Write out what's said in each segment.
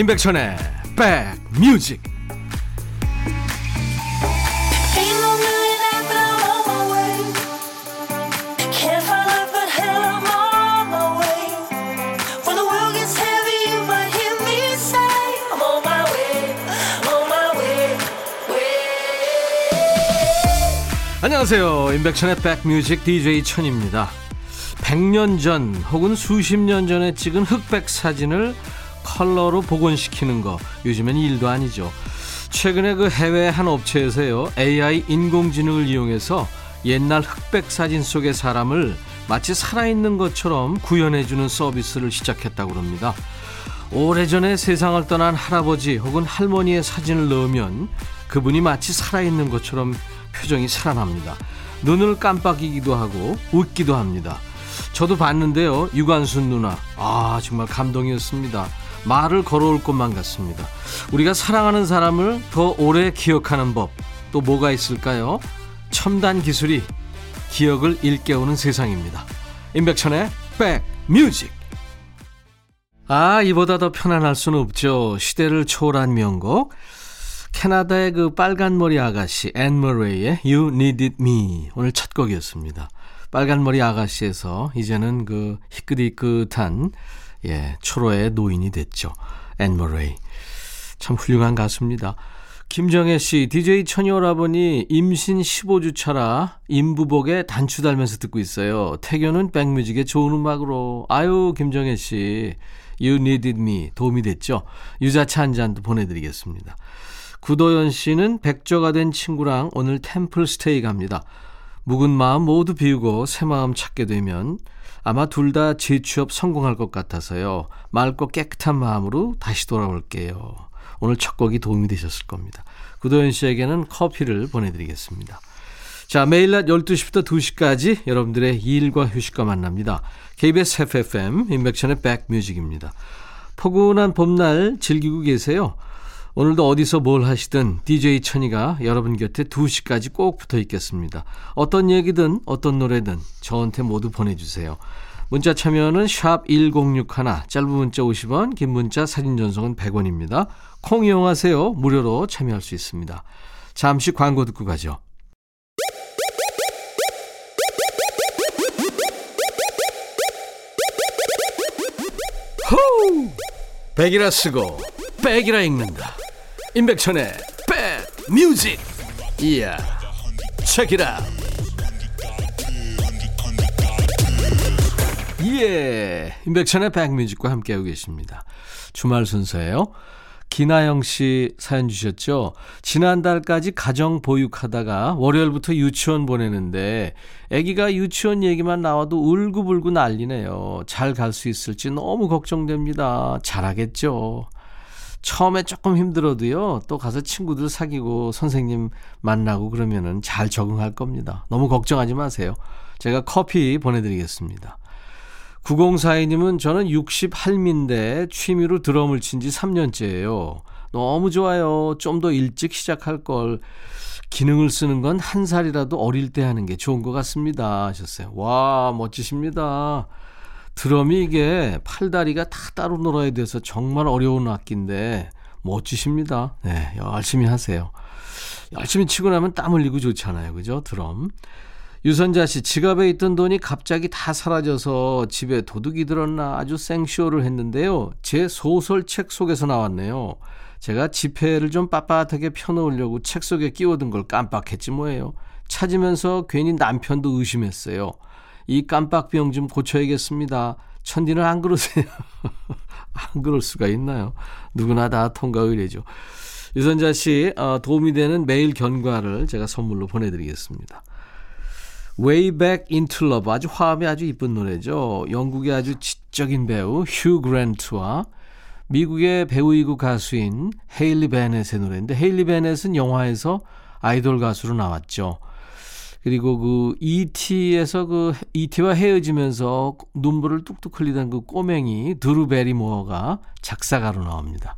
임백천의 백뮤직. 안녕하세요. 임백천의 백뮤직 DJ 천입니다. 100년 전 혹은 수십 년 전에 찍은 흑백 사진을 컬러로 복원시키는 거 요즘엔 일도 아니죠. 최근에 그 해외 한 업체에서요 AI 인공지능을 이용해서 옛날 흑백 사진 속의 사람을 마치 살아있는 것처럼 구현해주는 서비스를 시작했다고 합니다. 오래전에 세상을 떠난 할아버지 혹은 할머니의 사진을 넣으면 그분이 마치 살아있는 것처럼 표정이 살아납니다. 눈을 깜빡이기도 하고 웃기도 합니다. 저도 봤는데요. 유관순 누나. 아, 정말 감동이었습니다. 말을 걸어올 것만 같습니다. 우리가 사랑하는 사람을 더 오래 기억하는 법, 또 뭐가 있을까요? 첨단 기술이 기억을 일깨우는 세상입니다. 임백천의 백뮤직. 아, 이보다 더 편안할 수는 없죠. 시대를 초월한 명곡. 캐나다의 그 빨간 머리 아가씨 앤 머레이의 You Needed Me 오늘 첫 곡이었습니다. 빨간 머리 아가씨에서 이제는 그 희끗희끗한 예, 초로의 노인이 됐죠. 앤 머레이. 참 훌륭한 가수입니다. 김정혜 씨, DJ 천 오라버니 임신 15주 차라 임부복에 단추 달면서 듣고 있어요. 태교는 백뮤직의 좋은 음악으로. 아유, 김정혜 씨. You needed me. 도움이 됐죠? 유자차 한 잔도 보내드리겠습니다. 구도연 씨는 백조가 된 친구랑 오늘 템플 스테이 갑니다. 묵은 마음 모두 비우고 새 마음 찾게 되면 아마 둘 다 재취업 성공할 것 같아서요. 맑고 깨끗한 마음으로 다시 돌아올게요. 오늘 첫 곡이 도움이 되셨을 겁니다. 구도현 씨에게는 커피를 보내드리겠습니다. 자, 매일 낮 12시부터 2시까지 여러분들의 일과 휴식과 만납니다. KBS FFM, 인백션의 백뮤직입니다. 포근한 봄날 즐기고 계세요. 오늘도 어디서 뭘 하시든 DJ 천이가 여러분 곁에 2시까지 꼭 붙어 있겠습니다. 어떤 얘기든 어떤 노래든 저한테 모두 보내주세요. 문자 참여는 샵 1061, 짧은 문자 50원, 긴 문자 사진 전송은 100원입니다. 콩 이용하세요. 무료로 참여할 수 있습니다. 잠시 광고 듣고 가죠. 호우! 백이라 쓰고 백이라 읽는다. 임백천의 백뮤직. 이야 책이라 예 임백천의 백뮤직과 함께하고 계십니다. 주말 순서예요. 기나영 씨 사연 주셨죠? 지난달까지 가정 보육하다가 월요일부터 유치원 보내는데 아기가 유치원 얘기만 나와도 울고불고 난리네요. 잘 갈 수 있을지 너무 걱정됩니다. 잘하겠죠 처음에 조금 힘들어도요, 또 가서 친구들 사귀고 선생님 만나고 그러면은 잘 적응할 겁니다. 너무 걱정하지 마세요. 제가 커피 보내드리겠습니다. 9042님은 저는 60할미인데 취미로 드럼을 친 지 3년째예요. 너무 좋아요. 좀 더 일찍 시작할 걸. 기능을 쓰는 건 한 살이라도 어릴 때 하는 게 좋은 것 같습니다. 하셨어요. 와, 멋지십니다. 드럼이 이게 팔다리가 다 따로 놀아야 돼서 정말 어려운 악기인데 멋지십니다. 네, 열심히 하세요. 열심히 치고 나면 땀 흘리고 좋잖아요. 그죠? 드럼. 유선자 씨, 지갑에 있던 돈이 갑자기 다 사라져서 집에 도둑이 들었나 아주 생쇼를 했는데요. 제 소설책 속에서 나왔네요. 제가 지폐를 좀 빳빳하게 펴놓으려고 책 속에 끼워둔 걸 깜빡했지 뭐예요. 찾으면서 괜히 남편도 의심했어요. 이 깜빡병 좀 고쳐야겠습니다. 천디는 안 그러세요? 안 그럴 수가 있나요? 누구나 다 통과 의례죠. 유선자 씨 어, 도움이 되는 매일 견과를 제가 선물로 보내드리겠습니다. Way Back Into Love 아주 화음이 아주 이쁜 노래죠. 영국의 아주 지적인 배우 휴 그랜트와 미국의 배우이고 가수인 헤일리 베넷의 노래인데 헤일리 베넷은 영화에서 아이돌 가수로 나왔죠. 그리고 그 E.T.에서 그 E.T.와 헤어지면서 눈물을 뚝뚝 흘리던 그 꼬맹이 드루 베리모어가 작사가로 나옵니다.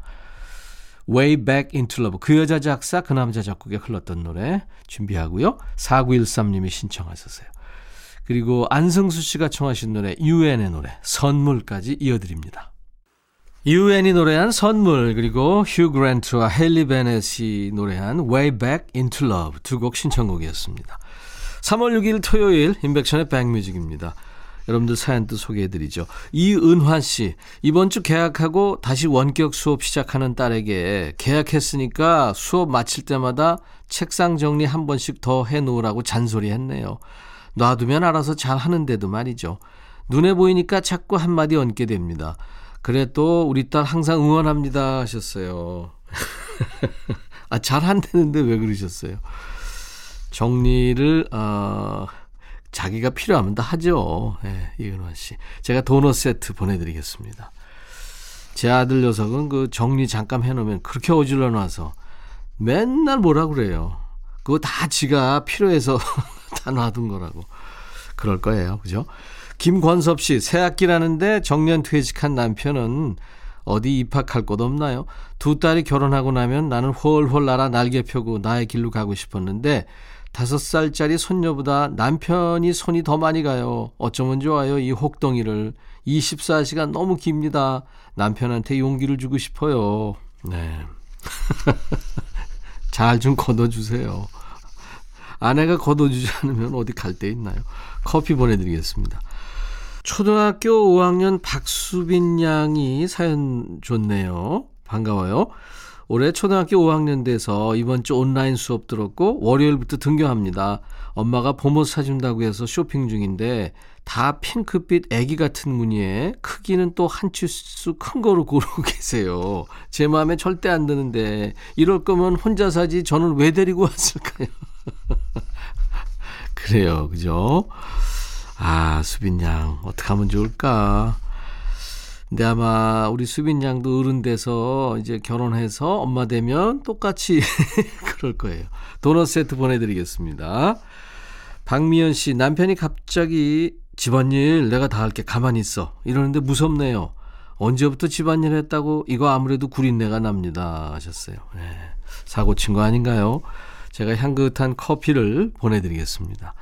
Way Back Into Love. 그 여자 작사, 그 남자 작곡에 흘렀던 노래 준비하고요. 4913님이 신청하셨어요. 그리고 안승수 씨가 청하신 노래, 유엔의 노래, 선물까지 이어드립니다. 유엔이 노래한 선물 그리고 휴 그랜트와 헨리 베넷이 노래한 Way Back Into Love 두 곡 신청곡이었습니다. 3월 6일 토요일 인백션의 백뮤직입니다. 여러분들 사연도 소개해드리죠. 이은환 씨, 이번 주 개학하고 다시 원격 수업 시작하는 딸에게 개학했으니까 수업 마칠 때마다 책상 정리 한 번씩 더 해놓으라고 잔소리했네요. 놔두면 알아서 잘 하는데도 말이죠. 눈에 보이니까 자꾸 한마디 얹게 됩니다. 그래 도 우리 딸 항상 응원합니다 하셨어요. 아, 잘 한다는데 왜 그러셨어요? 정리를, 어, 자기가 필요하면 다 하죠. 예, 네, 이은화 씨. 제가 도넛 세트 보내드리겠습니다. 제 아들 녀석은 그 정리 잠깐 해놓으면 그렇게 어질러 놔서 맨날 뭐라 그래요. 그거 다 지가 필요해서 다 놔둔 거라고. 그럴 거예요. 그죠? 김권섭 씨, 새 학기라는데 정년 퇴직한 남편은 어디 입학할 곳 없나요? 두 딸이 결혼하고 나면 나는 홀홀 날아 날개 펴고 나의 길로 가고 싶었는데 다섯 살짜리 손녀보다 남편이 손이 더 많이 가요. 어쩌면 좋아요. 이 혹덩이를. 24시간 너무 깁니다. 남편한테 용기를 주고 싶어요. 네. 잘 좀 걷어주세요. 아내가 걷어주지 않으면 어디 갈 데 있나요? 커피 보내드리겠습니다. 초등학교 5학년 박수빈 양이 사연 좋네요. 반가워요. 올해 초등학교 5학년 돼서 이번 주 온라인 수업 들었고 월요일부터 등교합니다. 엄마가 봄옷 사준다고 해서 쇼핑 중인데 다 핑크빛 애기 같은 무늬에 크기는 또 한 치수 큰 거로 고르고 계세요. 제 마음에 절대 안 드는데 이럴 거면 혼자 사지 저는 왜 데리고 왔을까요? 그래요. 그죠? 아, 수빈 양, 어떻게 하면 좋을까? 근데 아마 우리 수빈 양도 어른 돼서 이제 결혼해서 엄마 되면 똑같이 그럴 거예요. 도넛 세트 보내드리겠습니다. 박미연 씨, 남편이 갑자기 집안일 내가 다 할게 가만히 있어. 이러는데 무섭네요. 언제부터 집안일 했다고 이거 아무래도 구린내가 납니다. 하셨어요. 네. 사고 친 거 아닌가요? 제가 향긋한 커피를 보내드리겠습니다.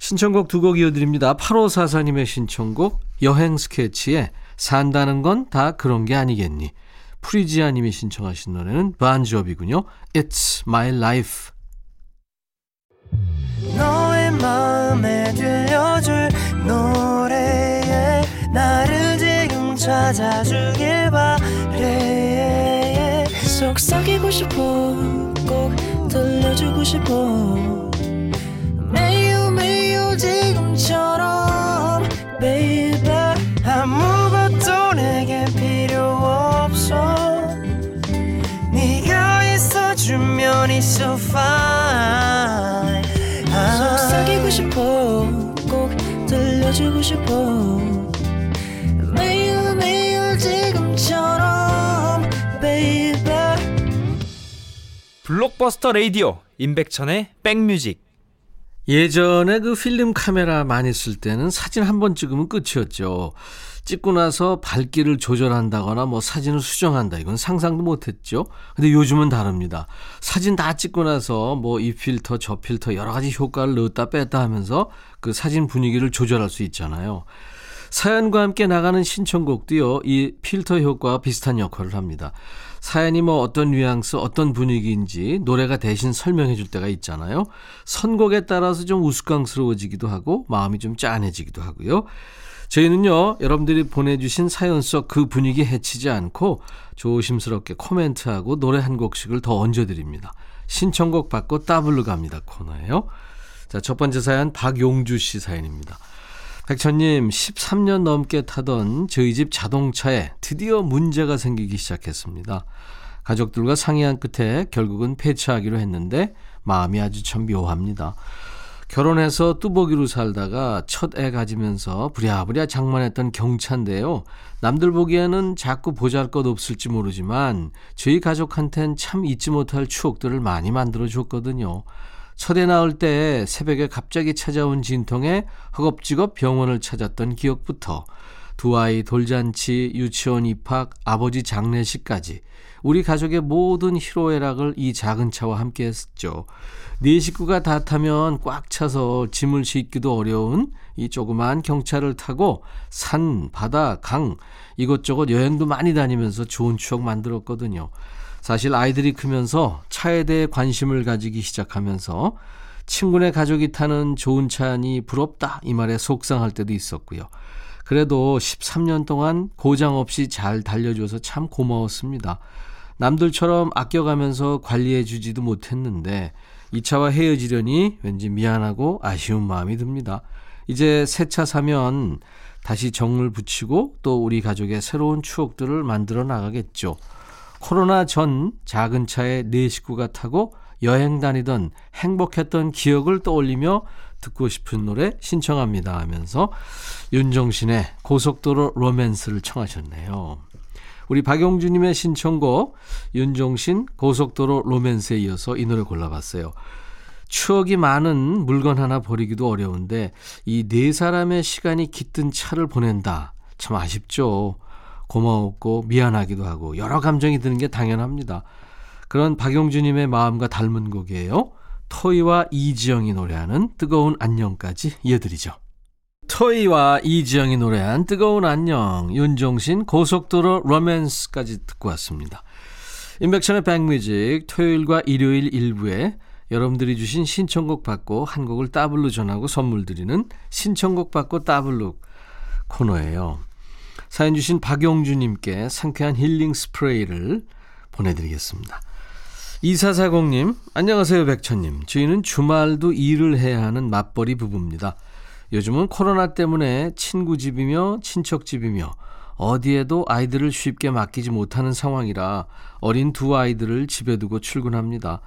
신청곡 두 곡 이어드립니다. 8544님의 신청곡 여행 스케치에 산다는 건 다 그런 게 아니겠니. 프리지아 님이 신청하신 노래는 반주업이군요. It's my life. 너의 마음에 들려줄 노래에 나를 지금 찾아주길 바래 속삭이고 싶어 꼭 들려주고 싶어 들려주고 싶어. 매일 매일 지금처럼 baby. 블록버스터 레이디오 임백천의 백뮤직. 예전에 그 필름 카메라 많이 쓸 때는 사진 한 번 찍으면 끝이었죠. 찍고 나서 밝기를 조절한다거나 뭐 사진을 수정한다. 이건 상상도 못 했죠. 근데 요즘은 다릅니다. 사진 다 찍고 나서 뭐 이 필터, 저 필터 여러 가지 효과를 넣었다 뺐다 하면서 그 사진 분위기를 조절할 수 있잖아요. 사연과 함께 나가는 신청곡도요, 이 필터 효과와 비슷한 역할을 합니다. 사연이 뭐 어떤 뉘앙스, 어떤 분위기인지 노래가 대신 설명해 줄 때가 있잖아요. 선곡에 따라서 좀 우스꽝스러워지기도 하고 마음이 좀 짠해지기도 하고요. 저희는요, 여러분들이 보내주신 사연 속 그 분위기 해치지 않고 조심스럽게 코멘트하고 노래 한 곡씩을 더 얹어드립니다. 신청곡 받고 따블로 갑니다 코너예요. 자, 첫 번째 사연 박용주 씨 사연입니다. 백천님, 13년 넘게 타던 저희 집 자동차에 드디어 문제가 생기기 시작했습니다. 가족들과 상의한 끝에 결국은 폐차하기로 했는데 마음이 아주 참 묘합니다. 결혼해서 뚜벅이로 살다가 첫 애 가지면서 부랴부랴 장만했던 경차인데요. 남들 보기에는 자꾸 보잘 것 없을지 모르지만 저희 가족한텐 참 잊지 못할 추억들을 많이 만들어 줬거든요. 첫애 낳을 때 새벽에 갑자기 찾아온 진통에 허겁지겁 병원을 찾았던 기억부터 두 아이 돌잔치, 유치원 입학, 아버지 장례식까지 우리 가족의 모든 희로애락을 이 작은 차와 함께 했죠. 네 식구가 다 타면 꽉 차서 짐을 싣기도 어려운 이 조그만 경차를 타고 산, 바다, 강 이것저것 여행도 많이 다니면서 좋은 추억 만들었거든요. 사실 아이들이 크면서 차에 대해 관심을 가지기 시작하면서 친구네 가족이 타는 좋은 차니 부럽다 이 말에 속상할 때도 있었고요. 그래도 13년 동안 고장 없이 잘 달려줘서 참 고마웠습니다. 남들처럼 아껴가면서 관리해 주지도 못했는데 이 차와 헤어지려니 왠지 미안하고 아쉬운 마음이 듭니다. 이제 새 차 사면 다시 정을 붙이고 또 우리 가족의 새로운 추억들을 만들어 나가겠죠. 코로나 전 작은 차에 네 식구가 타고 여행 다니던 행복했던 기억을 떠올리며 듣고 싶은 노래 신청합니다 하면서 윤종신의 고속도로 로맨스를 청하셨네요. 우리 박용주님의 신청곡 윤종신 고속도로 로맨스에 이어서 이 노래 골라봤어요. 추억이 많은 물건 하나 버리기도 어려운데 이 네 사람의 시간이 깃든 차를 보낸다. 참 아쉽죠. 고마웠고 미안하기도 하고 여러 감정이 드는 게 당연합니다. 그런 박용주님의 마음과 닮은 곡이에요. 토이와 이지영이 노래하는 뜨거운 안녕까지 이어드리죠. 토이와 이지영이 노래한 뜨거운 안녕, 윤종신 고속도로 로맨스까지 듣고 왔습니다. 인백천의 백뮤직 토요일과 일요일 일부에 여러분들이 주신 신청곡 받고 한 곡을 따블로 전하고 선물 드리는 신청곡 받고 따블로 코너예요. 사연 주신 박용주님께 상쾌한 힐링 스프레이를 보내드리겠습니다. 2440님, 안녕하세요, 백천님. 저희는 주말도 일을 해야 하는 맞벌이 부부입니다. 요즘은 코로나 때문에 친구 집이며 친척 집이며 어디에도 아이들을 쉽게 맡기지 못하는 상황이라 어린 두 아이들을 집에 두고 출근합니다.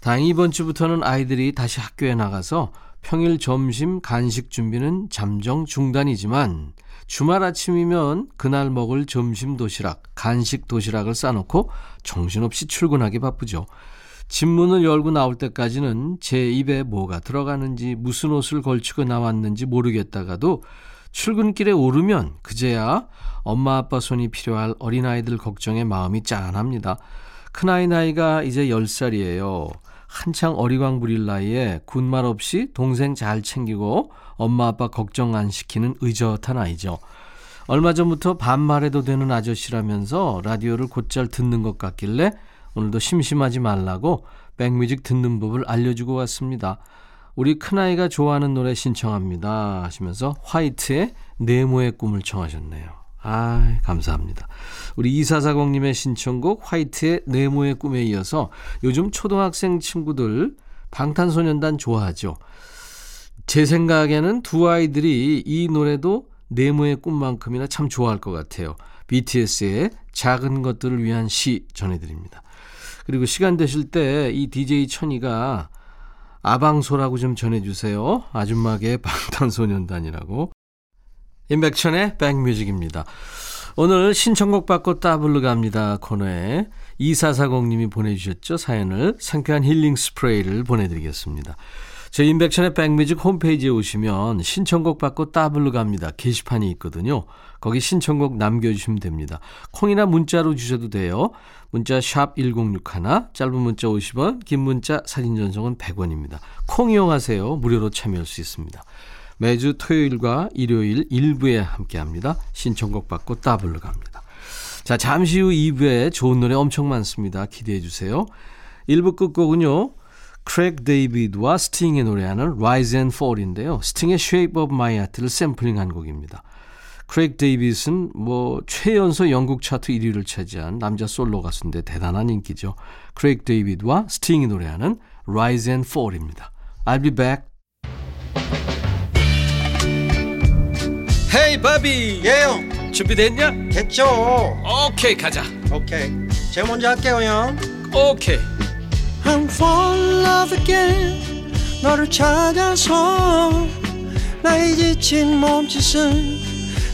다행히 이번 주부터는 아이들이 다시 학교에 나가서 평일 점심 간식 준비는 잠정 중단이지만 주말 아침이면 그날 먹을 점심 도시락, 간식 도시락을 싸놓고 정신없이 출근하기 바쁘죠. 집 문을 열고 나올 때까지는 제 입에 뭐가 들어가는지 무슨 옷을 걸치고 나왔는지 모르겠다가도 출근길에 오르면 그제야 엄마 아빠 손이 필요할 어린아이들 걱정에 마음이 짠합니다. 큰아이 나이가 이제 10살이에요. 한창 어리광 부릴 나이에 군말 없이 동생 잘 챙기고 엄마 아빠 걱정 안 시키는 의젓한 아이죠. 얼마 전부터 반말해도 되는 아저씨라면서 라디오를 곧잘 듣는 것 같길래 오늘도 심심하지 말라고 백뮤직 듣는 법을 알려주고 왔습니다. 우리 큰아이가 좋아하는 노래 신청합니다 하시면서 화이트의 네모의 꿈을 청하셨네요. 아, 감사합니다. 우리 이사사공님의 신청곡 화이트의 네모의 꿈에 이어서 요즘 초등학생 친구들 방탄소년단 좋아하죠. 제 생각에는 두 아이들이 이 노래도 네모의 꿈만큼이나 참 좋아할 것 같아요. BTS의 작은 것들을 위한 시 전해드립니다. 그리고 시간 되실 때 이 DJ 천이가 아방소라고 좀 전해주세요. 아줌마계 방탄소년단이라고. 임백천의 백뮤직입니다. 오늘 신청곡 받고 따블로 갑니다 코너에 2440님이 보내주셨죠. 사연을 상쾌한 힐링 스프레이를 보내드리겠습니다. 저희 인백션의 백뮤직 홈페이지에 오시면 신청곡 받고 따블로 갑니다. 게시판이 있거든요. 거기 신청곡 남겨주시면 됩니다. 콩이나 문자로 주셔도 돼요. 문자 샵 1061, 짧은 문자 50원, 긴 문자 사진 전송은 100원입니다. 콩 이용하세요. 무료로 참여할 수 있습니다. 매주 토요일과 일요일 일부에 함께합니다. 신청곡 받고 따블로 갑니다. 자, 잠시 후 2부에 좋은 노래 엄청 많습니다. 기대해 주세요. 1부 끝곡은요. 크렉 데이비드와 스팅이 노래하는 Rise and Fall인데요. 스팅의 Shape of My Heart를 샘플링한 곡입니다. 크렉 데이비드는 뭐 최연소 영국 차트 1위를 차지한 남자 솔로 가수인데 대단한 인기죠. 크렉 데이비드와 스팅이 노래하는 Rise and Fall입니다. I'll be back. Hey 바비 예 형 준비됐냐? 됐죠 오케이 가자 오케이 제가 먼저 할게요 형 오케이 I'm fall in love again 너를 찾아서 나의 지친 몸짓은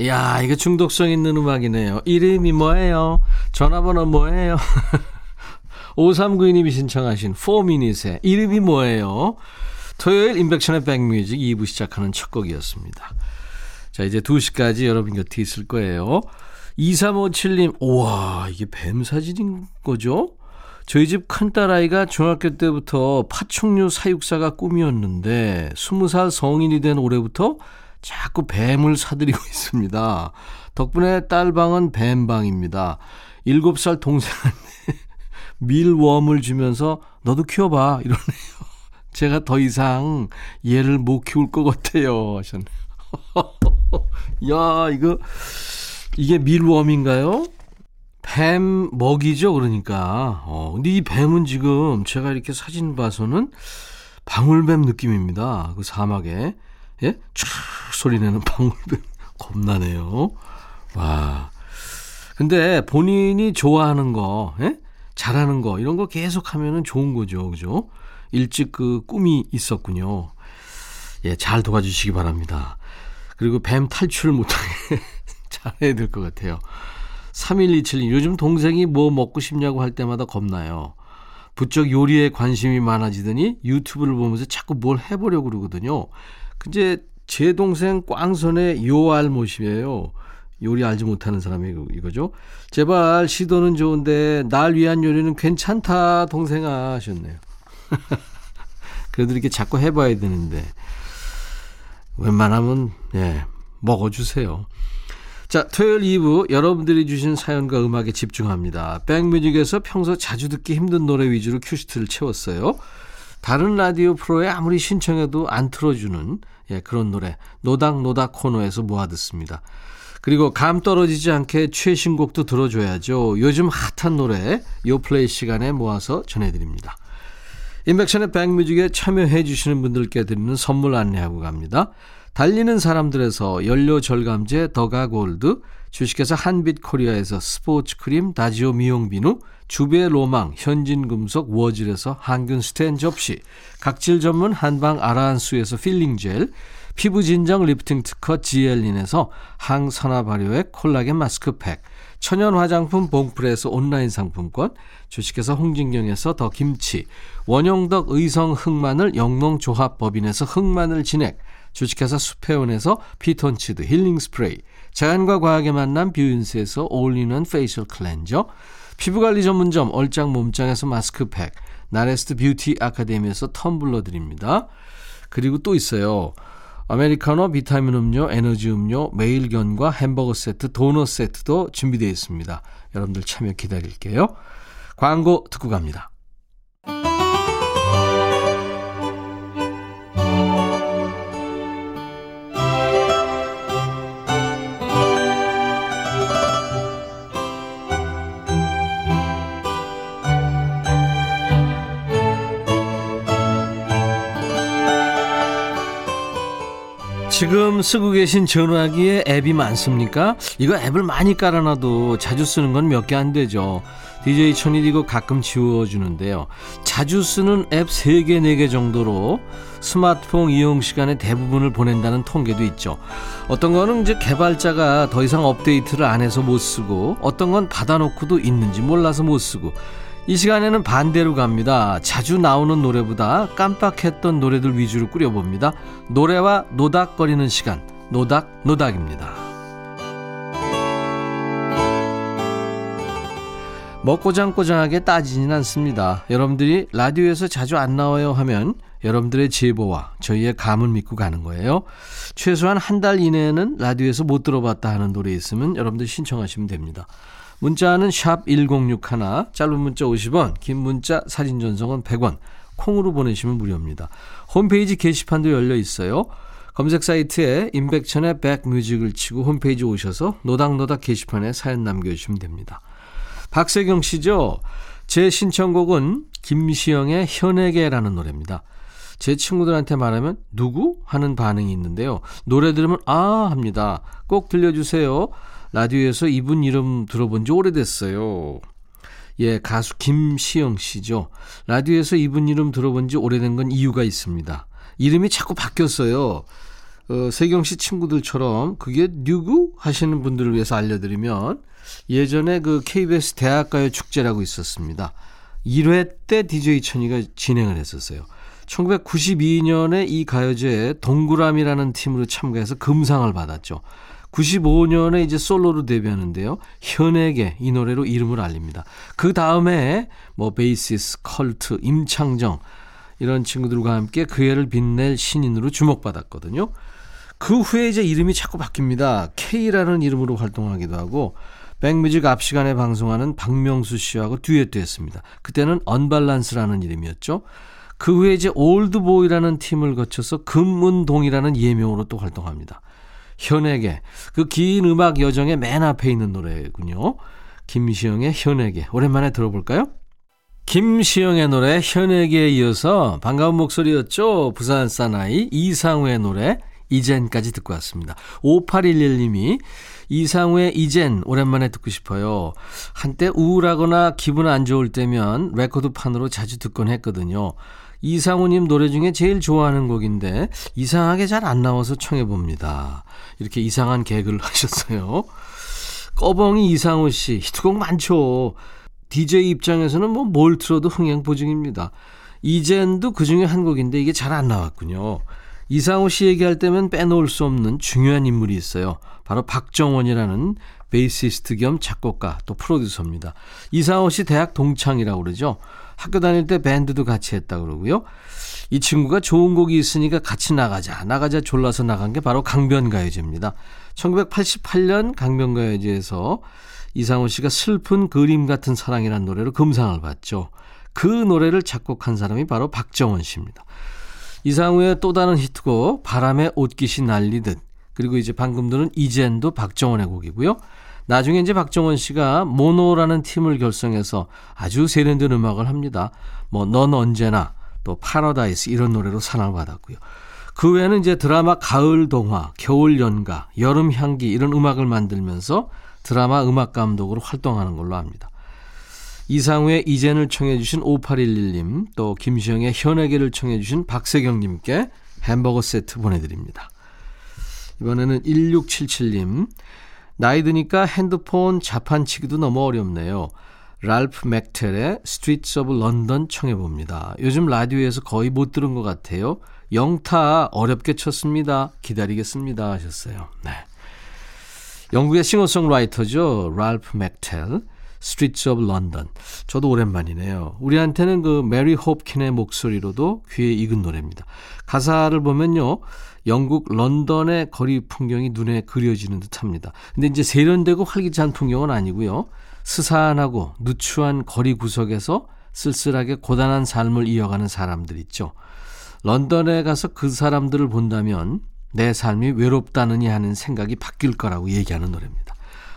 야, 이거 중독성 있는 음악이네요. 이름이 뭐예요? 전화번호 뭐예요? 5392님이 신청하신 4미닛의 이름이 뭐예요? 토요일 인백션의 백뮤직 2부 시작하는 첫 곡이었습니다. 자, 이제 2시까지 여러분 곁에 있을 거예요. 2357님, 우와, 이게 뱀 사진인 거죠? 저희 집 큰딸아이가 중학교 때부터 파충류 사육사가 꿈이었는데 20살 성인이 된 올해부터 자꾸 뱀을 사들이고 있습니다. 덕분에 딸방은 뱀방입니다. 7살 동생한테 밀웜을 주면서 너도 키워봐 이러네요. 제가 더 이상 얘를 못 키울 것 같아요 하셨네요. 야 이거 이게 밀웜인가요? 뱀 먹이죠 그러니까. 어, 근데 이 뱀은 지금 제가 이렇게 사진 봐서는 방울뱀 느낌입니다. 그 사막에 예? 촤 소리 내는 방울뱀 겁나네요. 와. 근데 본인이 좋아하는 거, 예? 잘하는 거 이런 거 계속 하면은 좋은 거죠. 그죠? 일찍 그 꿈이 있었군요. 예, 잘 도와주시기 바랍니다. 그리고 뱀 탈출을 못하게 잘해야 될 것 같아요. 3127님, 요즘 동생이 뭐 먹고 싶냐고 할 때마다 겁나요. 부쩍 요리에 관심이 많아지더니 유튜브를 보면서 자꾸 뭘 해보려고 그러거든요. 근데 제 동생 꽝선의 요알 모심이에요. 요리 알지 못하는 사람이 이거죠. 제발 시도는 좋은데 날 위한 요리는 괜찮다 동생아 하셨네요. 그래도 이렇게 자꾸 해봐야 되는데 웬만하면 예 먹어주세요. 자, 토요일 2부 여러분들이 주신 사연과 음악에 집중합니다. 백뮤직에서 평소 자주 듣기 힘든 노래 위주로 큐시트를 채웠어요. 다른 라디오 프로에 아무리 신청해도 안 틀어주는 예, 그런 노래 노닥노닥 코너에서 모아 듣습니다. 그리고 감 떨어지지 않게 최신곡도 들어줘야죠. 요즘 핫한 노래 요플레이 시간에 모아서 전해드립니다. 인백션의 백뮤직에 참여해 주시는 분들께 드리는 선물 안내하고 갑니다. 달리는 사람들에서 연료 절감제 더가 골드, 주식회사 한빛코리아에서 스포츠 크림 다지오 미용 비누, 주베 로망 현진금속 워즐에서 항균 스텐 접시, 각질 전문 한방 아라한수에서 필링 젤, 피부 진정 리프팅 특허 지엘린에서 항산화 발효의 콜라겐 마스크팩, 천연 화장품 봉프레에서 온라인 상품권, 주식회사 홍진경에서 더 김치, 원용덕 의성 흑마늘 영농조합법인에서 흑마늘 진액, 주식회사 수페온에서 피톤치드 힐링 스프레이, 자연과 과학의 만남 뷰인스에서 올리는 facial cleanser, 피부관리 전문점 얼짱 몸짱에서 마스크팩, 나레스트 뷰티 아카데미에서 텀블러 드립니다. 그리고 또 있어요. 아메리카노, 비타민 음료, 에너지 음료, 매일견과 햄버거 세트, 도넛 세트도 준비되어 있습니다. 여러분들 참여 기다릴게요. 광고 듣고 갑니다. 지금 쓰고 계신 전화기에 앱이 많습니까? 이거 앱을 많이 깔아놔도 자주 쓰는 건 몇 개 안 되죠. DJ 천이 이거 가끔 지워주는데요. 자주 쓰는 앱 3개, 4개 정도로 스마트폰 이용 시간의 대부분을 보낸다는 통계도 있죠. 어떤 거는 이제 개발자가 더 이상 업데이트를 안 해서 못 쓰고 어떤 건 받아놓고도 있는지 몰라서 못 쓰고 이 시간에는 반대로 갑니다. 자주 나오는 노래보다 깜빡했던 노래들 위주로 꾸려봅니다. 노래와 노닥거리는 시간, 노닥, 노닥입니다. 먹고장꼬장하게 따지진 않습니다. 여러분들이 라디오에서 자주 안 나와요 하면 여러분들의 제보와 저희의 감을 믿고 가는 거예요. 최소한 한 달 이내에는 라디오에서 못 들어봤다 하는 노래 있으면 여러분들 신청하시면 됩니다. 문자는 샵 1061, 짧은 문자 50원, 긴 문자 사진 전송은 100원, 콩으로 보내시면 무료입니다. 홈페이지 게시판도 열려 있어요. 검색 사이트에 임백천의 백뮤직을 치고 홈페이지 오셔서 노닥노닥 게시판에 사연 남겨주시면 됩니다. 박세경 씨죠? 제 신청곡은 김시영의 현에게라는 노래입니다. 제 친구들한테 말하면 누구? 하는 반응이 있는데요. 노래 들으면 아 합니다. 꼭 들려주세요. 라디오에서 이분 이름 들어본 지 오래됐어요. 예, 가수 김시영 씨죠. 라디오에서 이분 이름 들어본 지 오래된 건 이유가 있습니다. 이름이 자꾸 바뀌었어요. 어, 세경 씨 친구들처럼 그게 누구 하시는 분들을 위해서 알려드리면 예전에 그 KBS 대학가요 축제라고 있었습니다. 1회 때 DJ 천이가 진행을 했었어요. 1992년에 이 가요제에 동그라미라는 팀으로 참가해서 금상을 받았죠. 95년에 이제 솔로로 데뷔하는데요. 현에게 이 노래로 이름을 알립니다. 그 다음에 뭐 베이시스, 컬트, 임창정 이런 친구들과 함께 그 해를 빛낼 신인으로 주목받았거든요. 그 후에 이제 이름이 자꾸 바뀝니다. K라는 이름으로 활동하기도 하고 백뮤직 앞 시간에 방송하는 박명수 씨하고 듀엣도 했습니다. 그때는 언발란스라는 이름이었죠. 그 후에 이제 올드보이라는 팀을 거쳐서 금문동이라는 예명으로 또 활동합니다. 현에게 그 긴 음악 여정의 맨 앞에 있는 노래군요. 김시영의 현에게 오랜만에 들어볼까요? 김시영의 노래 현에게에 이어서 반가운 목소리였죠. 부산 사나이 이상우의 노래 이젠까지 듣고 왔습니다. 5811님이 이상우의 이젠 오랜만에 듣고 싶어요. 한때 우울하거나 기분 안 좋을 때면 레코드판으로 자주 듣곤 했거든요. 이상우님 노래 중에 제일 좋아하는 곡인데 이상하게 잘 안 나와서 청해봅니다. 이렇게 이상한 개그를 하셨어요. 꺼벙이 이상우 씨 히트곡 많죠. DJ 입장에서는 뭐 뭘 틀어도 흥행 보증입니다. 이젠도 그 중에 한 곡인데 이게 잘 안 나왔군요. 이상우 씨 얘기할 때면 빼놓을 수 없는 중요한 인물이 있어요. 바로 박정원이라는 베이시스트 겸 작곡가 또 프로듀서입니다. 이상우 씨 대학 동창이라고 그러죠. 학교 다닐 때 밴드도 같이 했다 그러고요. 이 친구가 좋은 곡이 있으니까 같이 나가자. 나가자 졸라서 나간 게 바로 강변가요제입니다. 1988년 강변가요제에서 이상호 씨가 슬픈 그림 같은 사랑이라는 노래로 금상을 받죠. 그 노래를 작곡한 사람이 바로 박정원 씨입니다. 이상우의 또 다른 히트곡 바람에 옷깃이 날리듯 그리고 이제 방금 들은 이젠도 박정원의 곡이고요. 나중에 이제 박정원 씨가 모노라는 팀을 결성해서 아주 세련된 음악을 합니다. 뭐 넌 언제나 또 파라다이스 이런 노래로 사랑을 받았고요. 그 외에는 이제 드라마 가을 동화, 겨울 연가, 여름 향기 이런 음악을 만들면서 드라마 음악 감독으로 활동하는 걸로 압니다. 이상우의 이젠을 청해 주신 5811님, 또 김시영의 현에게를 청해 주신 박세경 님께 햄버거 세트 보내 드립니다. 이번에는 1677님, 나이 드니까 핸드폰 자판치기도 너무 어렵네요. 랄프 맥텔의 Street of London 청해 봅니다. 요즘 라디오에서 거의 못 들은 것 같아요. 영타 어렵게 쳤습니다. 기다리겠습니다 하셨어요. 네. 영국의 싱어송라이터죠. 랄프 맥텔. Street of London. 저도 오랜만이네요. 우리한테는 그 메리 홉킨의 목소리로도 귀에 익은 노래입니다. 가사를 보면요. 영국 런던의 거리 풍경이 눈에 그려지는 듯 합니다. 근데 이제 세련되고 활기찬 풍경은 아니고요. 스산하고 누추한 거리 구석에서 쓸쓸하게 고단한 삶을 이어가는 사람들 있죠. 런던에 가서 그 사람들을 본다면 내 삶이 외롭다느니 하는 생각이 바뀔 거라고 얘기하는 노래입니다.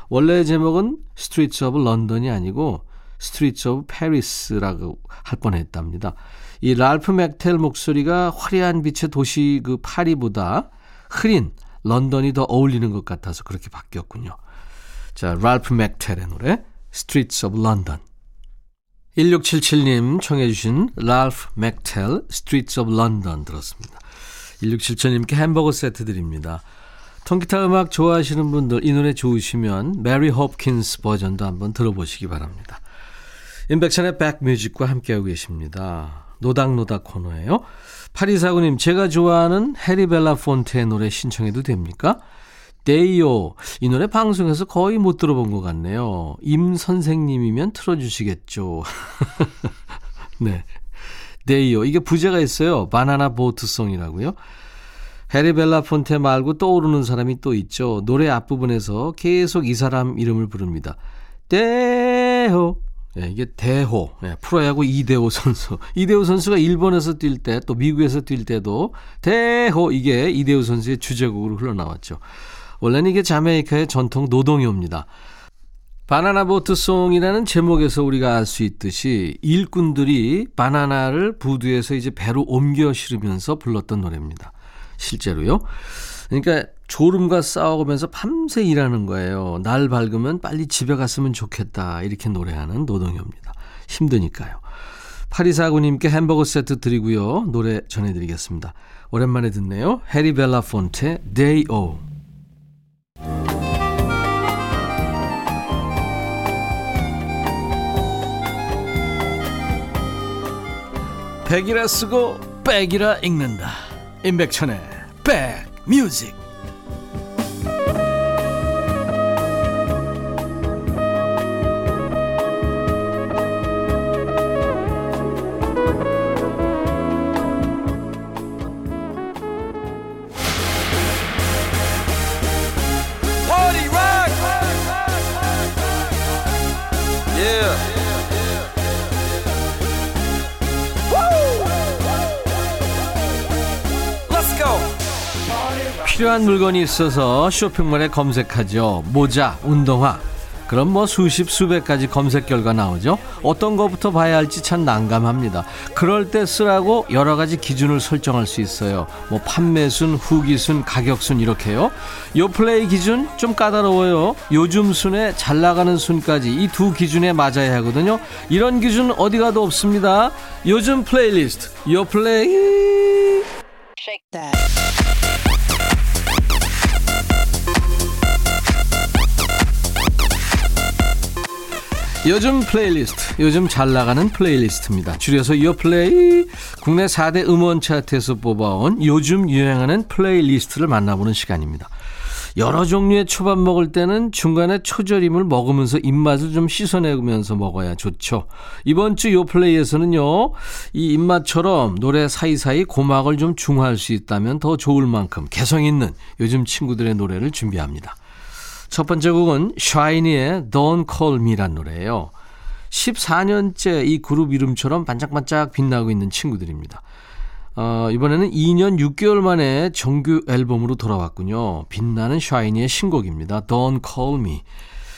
원래 제목은 Street of London이 아니고 Street of Paris라고 할 뻔했답니다. 이 랄프 맥텔 목소리가 화려한 빛의 도시 그 파리보다 흐린 런던이 더 어울리는 것 같아서 그렇게 바뀌었군요. 자, 랄프 맥텔의 노래 Streets of London. 1677님 청해 주신 랄프 맥텔 Streets of London 들었습니다. 1677님께 햄버거 세트 드립니다. 통기타 음악 좋아하시는 분들 이 노래 좋으시면 메리 홉킨스 버전도 한번 들어보시기 바랍니다. 인백션의 백뮤직과 함께하고 계십니다. 노닥노닥 코너예요. 8249님 제가 좋아하는 해리 벨라 폰트의 노래 신청해도 됩니까? 데이오 이 노래 방송에서 거의 못 들어본 것 같네요. 임 선생님이면 틀어주시겠죠. 네. 데이오 이게 부제가 있어요. 바나나 보트송이라고요. 해리 벨라 폰테 말고 떠오르는 사람이 또 있죠. 노래 앞부분에서 계속 이 사람 이름을 부릅니다. 데호. 네, 이게 대호. 네, 프로야구 이대호 선수. 이대호 선수가 일본에서 뛸 때 또 미국에서 뛸 때도 대호 이게 이대호 선수의 주제곡으로 흘러나왔죠. 원래는 이게 자메이카의 전통 노동요입니다. 바나나 보트송이라는 제목에서 우리가 알 수 있듯이 일꾼들이 바나나를 부두에서 이제 배로 옮겨 실으면서 불렀던 노래입니다. 실제로요. 그러니까 졸음과 싸우면서 밤새 일하는 거예요. 날 밝으면 빨리 집에 갔으면 좋겠다. 이렇게 노래하는 노동요입니다. 힘드니까요. 파리사구님께 햄버거 세트 드리고요. 노래 전해드리겠습니다. 오랜만에 듣네요. 해리 벨라 폰테 Day O. 백이라 쓰고 백이라 읽는다. 임백천의 백 뮤 필요한 물건이 있어서 쇼핑몰에 검색하죠. 모자, 운동화. 그럼 뭐 수십, 수백 가지 검색 결과 나오죠. 어떤 것부터 봐야 할지 참 난감합니다. 그럴 때 쓰라고 여러 가지 기준을 설정할 수 있어요. 뭐 판매순, 후기순, 가격순 이렇게요. 요플레이 기준 좀 까다로워요. 요즘 순에 잘 나가는 순까지 이 두 기준에 맞아야 하거든요. 이런 기준 어디 가도 없습니다. 요즘 플레이리스트 요플레이 요즘 플레이리스트, 요즘 잘 나가는 플레이리스트입니다. 줄여서 요플레이, 국내 4대 음원 차트에서 뽑아온 요즘 유행하는 플레이리스트를 만나보는 시간입니다. 여러 종류의 초밥 먹을 때는 중간에 초절임을 먹으면서 입맛을 좀 씻어내면서 먹어야 좋죠. 이번 주 요플레이에서는요, 이 입맛처럼 노래 사이사이 고막을 좀 중화할 수 있다면 더 좋을 만큼 개성 있는 요즘 친구들의 노래를 준비합니다. 첫 번째 곡은 샤이니의 Don't Call Me란 노래예요. 14년째 이 그룹 이름처럼 반짝반짝 빛나고 있는 친구들입니다. 어, 이번에는 2년 6개월 만에 정규 앨범으로 돌아왔군요. 빛나는 샤이니의 신곡입니다. Don't Call Me.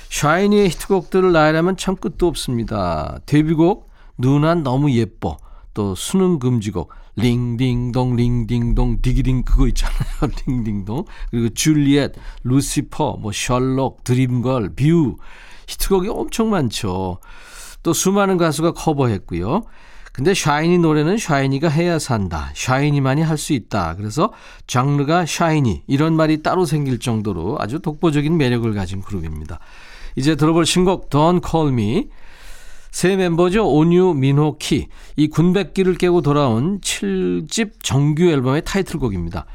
샤이니의 히트곡들을 나열하면 참 끝도 없습니다. 데뷔곡 누난 너무 예뻐. 또 수능 금지곡 링딩동 링딩동 디기딩 그거 있잖아요. 링딩동. 그리고 Juliette, Lucifer, 뭐 Sherlock, Dream Girl, View 히트곡이 엄청 많죠. 또 수많은 가수가 커버했고요. 근데 샤이니 노래는 샤이니가 해야 산다. 샤이니만이 할 수 있다. 그래서 장르가 샤이니 이런 말이 따로 생길 정도로 아주 독보적인 매력을 가진 그룹입니다. 이제 들어볼 신곡 Don't Call Me 세 멤버죠. 온유, 민호, 키. 이 군백기를 깨고 돌아온 7집 정규 앨범의 타이틀곡입니다.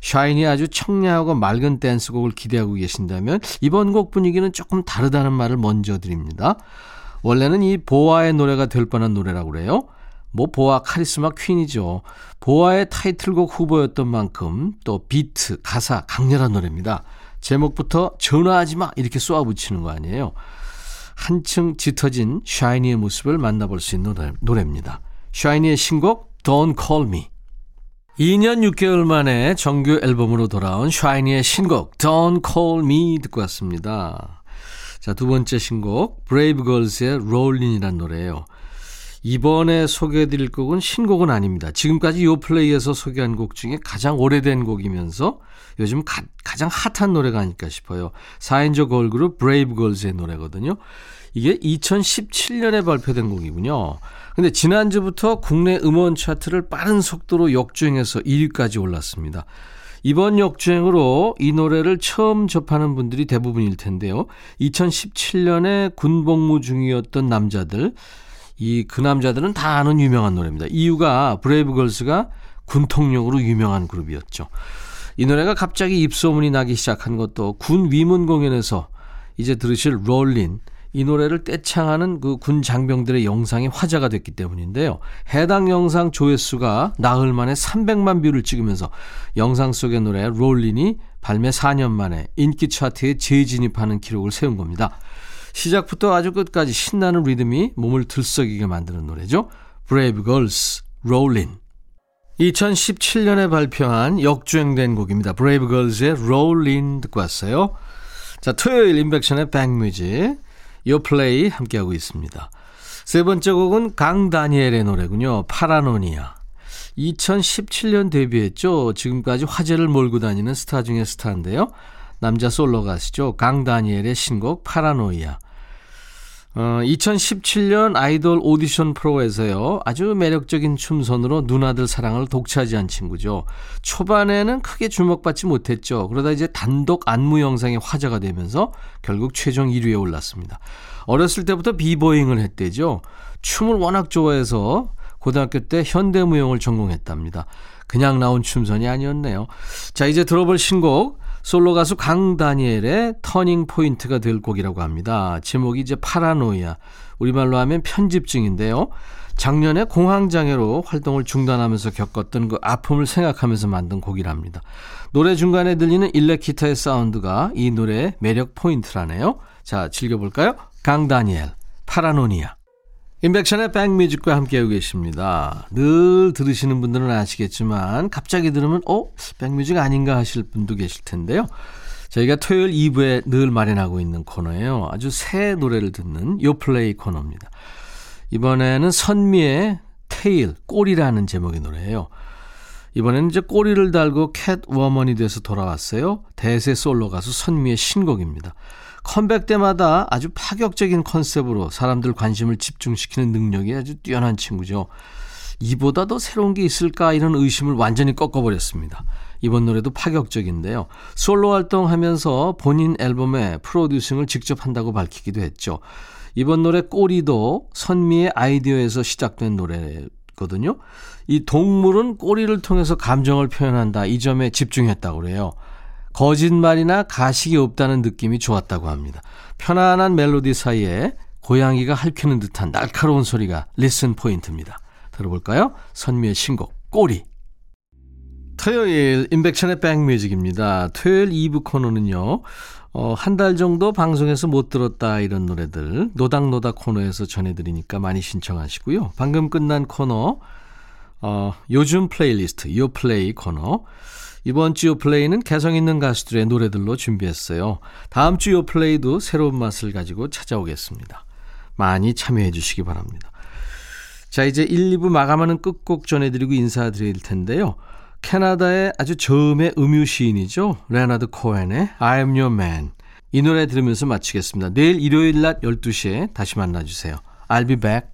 샤이니 아주 청량하고 맑은 댄스곡을 기대하고 계신다면 이번 곡 분위기는 조금 다르다는 말을 먼저 드립니다. 원래는 이 보아의 노래가 될 뻔한 노래라고 그래요. 뭐 보아 카리스마 퀸이죠. 보아의 타이틀곡 후보였던 만큼 또 비트, 가사 강렬한 노래입니다. 제목부터 전화하지 마 이렇게 쏘아붙이는 거 아니에요. 한층 짙어진 샤이니의 모습을 만나볼 수 있는 노래, 노래 입니다. 샤이니의 신곡 Don't Call Me 2년 6개월 만에 정규 앨범으로 돌아온 샤이니의 신곡 Don't Call Me 듣고 왔습니다. 자, 두 번째 신곡 브레이브 걸스의 Rollin'이라는 노래예요. 이번에 소개해드릴 곡은 신곡은 아닙니다. 지금까지 요플레이에서 소개한 곡 중에 가장 오래된 곡이면서 요즘 가, 장 핫한 노래가 아닐까 싶어요. 4인조 걸그룹 브레이브 걸스의 노래거든요. 이게 2017년에 발표된 곡이군요. 근데 지난주부터 국내 음원 차트를 빠른 속도로 역주행해서 1위까지 올랐습니다. 이번 역주행으로 이 노래를 처음 접하는 분들이 대부분일 텐데요. 2017년에 군복무 중이었던 남자들, 이 그 남자들은 다 아는 유명한 노래입니다. 이유가 브레이브걸스가 군통령으로 유명한 그룹이었죠. 이 노래가 갑자기 입소문이 나기 시작한 것도 군 위문 공연에서 이제 들으실 Rollin' 이 노래를 떼창하는 그 군 장병들의 영상이 화제가 됐기 때문인데요. 해당 영상 조회수가 나흘 만에 300만 뷰를 찍으면서 영상 속의 노래 Rollin'이 발매 4년 만에 인기 차트에 재진입하는 기록을 세운 겁니다. 시작부터 아주 끝까지 신나는 리듬이 몸을 들썩이게 만드는 노래죠. Brave Girls, Rollin'. 2017년에 발표한 역주행된 곡입니다. Brave Girls의 Rollin' 듣고 왔어요. 자, 토요일 인백션의 백뮤직, 요플레이 함께하고 있습니다. 세 번째 곡은 강다니엘의 노래군요. Paranoia. 2017년 데뷔했죠. 지금까지 화제를 몰고 다니는 스타 중의 스타인데요. 남자 솔로 가수죠. 강다니엘의 신곡 Paranoia. 어, 2017년 아이돌 오디션 프로에서요. 아주 매력적인 춤선으로 누나들 사랑을 독차지한 친구죠. 초반에는 크게 주목받지 못했죠. 그러다 이제 단독 안무 영상이 화제가 되면서 결국 최종 1위에 올랐습니다. 어렸을 때부터 비보잉을 했대죠. 춤을 워낙 좋아해서 고등학교 때 현대무용을 전공했답니다. 그냥 나온 춤선이 아니었네요. 자, 이제 들어볼 신곡 솔로 가수 강다니엘의 터닝 포인트가 될 곡이라고 합니다. 제목이 이제 Paranoia. 우리말로 하면 편집증인데요. 작년에 공황장애로 활동을 중단하면서 겪었던 그 아픔을 생각하면서 만든 곡이랍니다. 노래 중간에 들리는 일렉기타의 사운드가 이 노래의 매력 포인트라네요. 자, 즐겨볼까요? 강다니엘, 파라노니아. 인백션의 백뮤직과 함께하고 계십니다. 늘 들으시는 분들은 아시겠지만 갑자기 들으면 어? 백뮤직 아닌가 하실 분도 계실 텐데요. 저희가 토요일 2부에 늘 마련하고 있는 코너예요. 아주 새 노래를 듣는 요플레이 코너입니다. 이번에는 선미의 Tail, 꼬리라는 제목의 노래예요. 이번에는 이제 꼬리를 달고 캣 워먼이 돼서 돌아왔어요. 대세 솔로 가수 선미의 신곡입니다. 컴백 때마다 아주 파격적인 컨셉으로 사람들 관심을 집중시키는 능력이 아주 뛰어난 친구죠. 이보다 더 새로운 게 있을까 이런 의심을 완전히 꺾어버렸습니다. 이번 노래도 파격적인데요. 솔로 활동하면서 본인 앨범에 프로듀싱을 직접 한다고 밝히기도 했죠. 이번 노래 꼬리도 선미의 아이디어에서 시작된 노래거든요. 이 동물은 꼬리를 통해서 감정을 표현한다. 이 점에 집중했다고 그래요. 거짓말이나 가식이 없다는 느낌이 좋았다고 합니다. 편안한 멜로디 사이에 고양이가 핥히는 듯한 날카로운 소리가 리슨 포인트입니다. 들어볼까요? 선미의 신곡 꼬리 토요일 인백천의 백뮤직입니다. 토요일 2부 코너는요. 어, 한 달 정도 방송에서 못 들었다 이런 노래들 노닥노닥 코너에서 전해드리니까 많이 신청하시고요. 방금 끝난 코너 어, 요즘 플레이리스트 요플레이 코너 이번 주 요플레이는 개성 있는 가수들의 노래들로 준비했어요. 다음 주 요플레이도 새로운 맛을 가지고 찾아오겠습니다. 많이 참여해 주시기 바랍니다. 자, 이제 1, 2부 마감하는 끝곡 전해드리고 인사드릴 텐데요. 캐나다의 아주 저음의 음유 시인이죠. 레나드 코엔의 I am your man. 이 노래 들으면서 마치겠습니다. 내일 일요일 낮 12시에 다시 만나주세요. I'll be back.